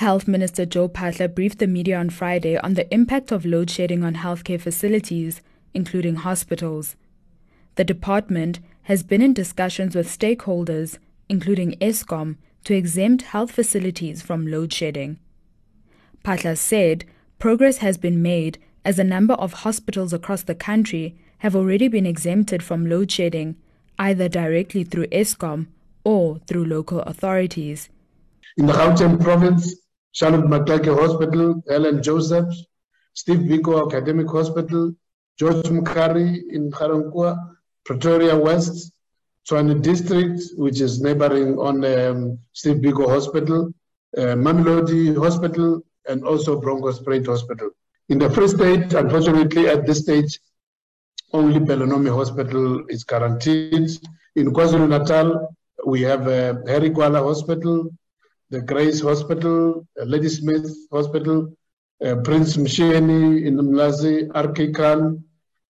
Health Minister Joe Phaahla briefed the media on Friday on the impact of load shedding on healthcare facilities, including hospitals. The department has been in discussions with stakeholders, including Eskom, to exempt health facilities from load shedding. Phaahla said progress has been made as a number of hospitals across the country have already been exempted from load shedding, either directly through Eskom or through local authorities. In the Gauteng province, Charlotte Maxeke Hospital, Helen Joseph, Steve Biko Academic Hospital, George Mukhari in Ga-Rankuwa, Pretoria West, Tshwane District, which is neighboring on um, Steve Biko Hospital, uh, Mamelodi Hospital, and also Bronkhorstspruit Hospital. In the Free State, unfortunately, at this stage, only Pelonomi Hospital is guaranteed. In KwaZulu-Natal, we have uh, Harry Gwala Hospital, the Greys Hospital, uh, Ladysmith Hospital, uh, Prince Mshiyeni in Mlazi, RK Khan,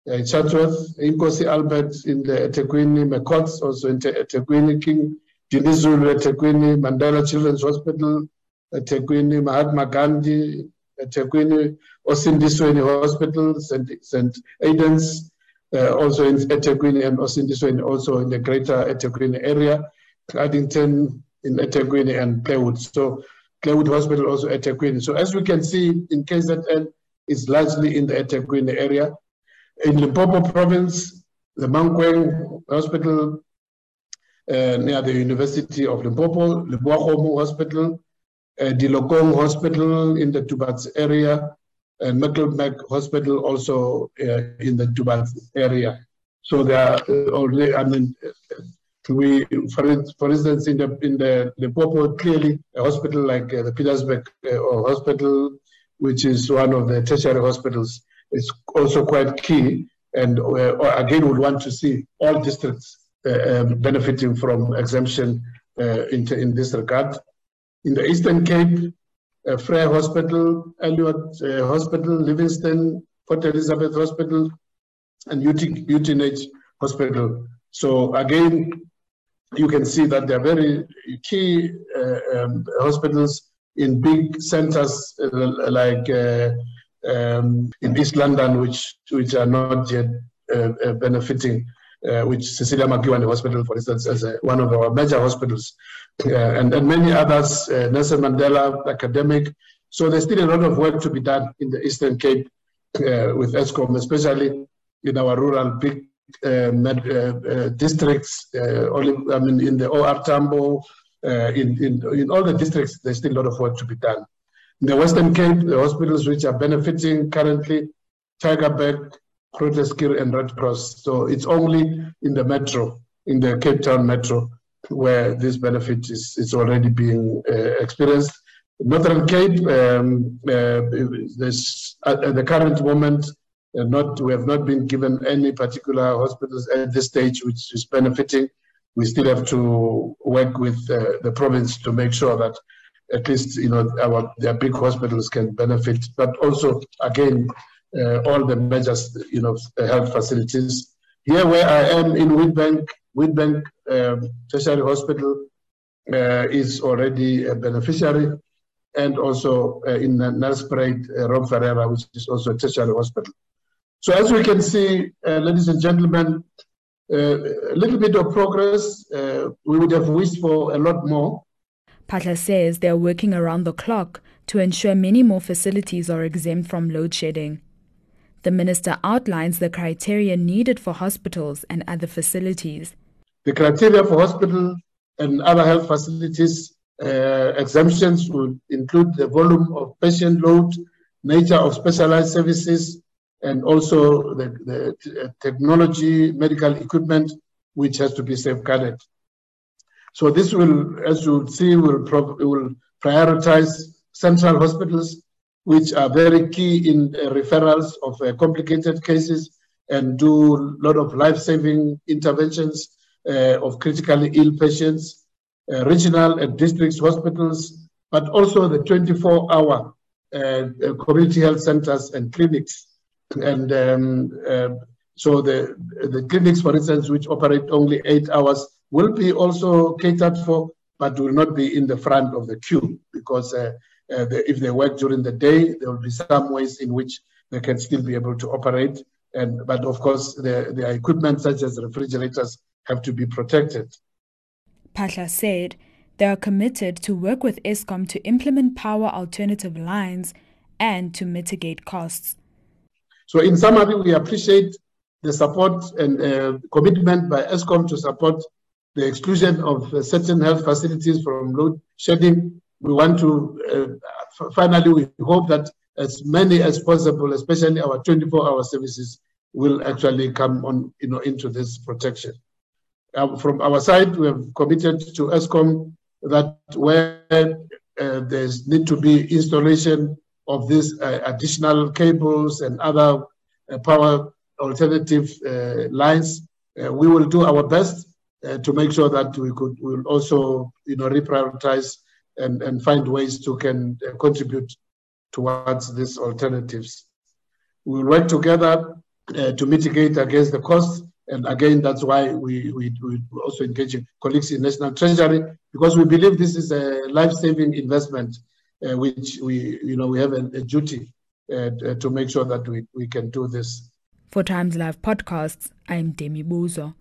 uh, Chatsworth, Inkosi Albert in the eThekwini, McCots also in eThekwini, King Dinuzulu eThekwini, Mandela Children's Hospital, eThekwini, Mahatma Gandhi, eThekwini, Osindisweni Hospital, St. St. Aidan's, uh, also in eThekwini and Osindisweni also in the greater eThekwini area, Addington in eThekwini and Clairwood. So Clairwood Hospital also eThekwini. So as we can see in KZN, it's largely in the eThekwini area. In Limpopo province, the Mankweng Hospital uh, near the University of Limpopo, Lebowakgomo Hospital, uh, Dilokong Hospital in the Tubatse area, and Mecklenburg Hospital also uh, in the Tubatse area. So there are already, I mean, we, for, for instance, in the in the Limpopo, clearly a hospital like uh, the Pietersburg uh, Hospital, which is one of the tertiary hospitals, is also quite key. And uh, again, we want to see all districts um, benefiting from exemption in, in this regard. In the Eastern Cape, uh, Hospital, Elliot uh, Hospital, Livingstone, Port Elizabeth Hospital, and UTNH Hospital. So again, you can see that they're very key uh, um, hospitals in big centers uh, like uh, um, in East London, which which are not yet uh, uh, benefiting. which Cecilia Makiwane Hospital, for instance, a, one of our major hospitals, and, and many others, Nelson Mandela Academic. So there's still a lot of work to be done in the Eastern Cape with Eskom, especially in our rural big uh, med, uh, uh, districts, only, I mean, in the OR Tambo, in, in, in all the districts, there's still a lot of work to be done. In the Western Cape, the hospitals which are benefiting currently, Tygerberg, Groote Schuur, and Red Cross. So it's only in the metro, in the Cape Town metro, where this benefit is, is already being uh, experienced. Northern Cape, um, uh, this, at, at, the current moment, uh, not we have not been given any particular hospitals at this stage which is benefiting. We still have to work with uh, the province to make sure that at least you know our their big hospitals can benefit, but also again uh, all the major you know health facilities. Here where I am in Witbank, Witbank um, Tertiary Hospital uh, is already a beneficiary, and also uh, in Nelspruit, uh, Rob Ferreira, which is also a tertiary hospital. So as we can see, uh, ladies and gentlemen, uh, a little bit of progress. Uh, we would have wished for a lot more. Phaahla says they are working around the clock to ensure many more facilities are exempt from load shedding. The minister outlines the criteria needed for hospitals and other facilities. The criteria for hospital and other health facilities uh, exemptions would include the volume of patient load, nature of specialized services, and also the, the technology, medical equipment, which has to be safeguarded. So this will, as you see, will, will prioritize central hospitals, which are very key in uh, referrals of uh, complicated cases and do a lot of life-saving interventions uh, of critically ill patients, uh, regional and district hospitals, but also the 24-hour uh, uh, community health centers and clinics and um, uh, so the the clinics, for instance, which operate only eight hours, will be also catered for, but will not be in the front of the queue because uh, uh, the, if they work during the day, there will be some ways in which they can still be able to operate. And but of course, their, their equipment such as refrigerators have to be protected. Phaahla said they are committed to work with Eskom to implement power alternative lines and to mitigate costs. So, in summary, we appreciate the support and uh, commitment by Eskom to support the exclusion of uh, certain health facilities from load shedding. We want to, uh, finally, we hope that as many as possible, especially our 24-hour services, will actually come on, you know, into this protection. Uh, from our side, we have committed to Eskom that where uh, there's need to be installation of these uh, additional cables and other uh, power alternative uh, lines, uh, we will do our best to make sure that we could will also you know reprioritize and, and find ways to can contribute towards these alternatives. We will work together to mitigate against the cost and again, that's why we, we, we also engaging colleagues in National Treasury because we believe this is a life-saving investment, uh, which we, you know, we have a, a duty uh, to make sure that we, we can do this. For Times Live podcasts, I'm Demi Buzo.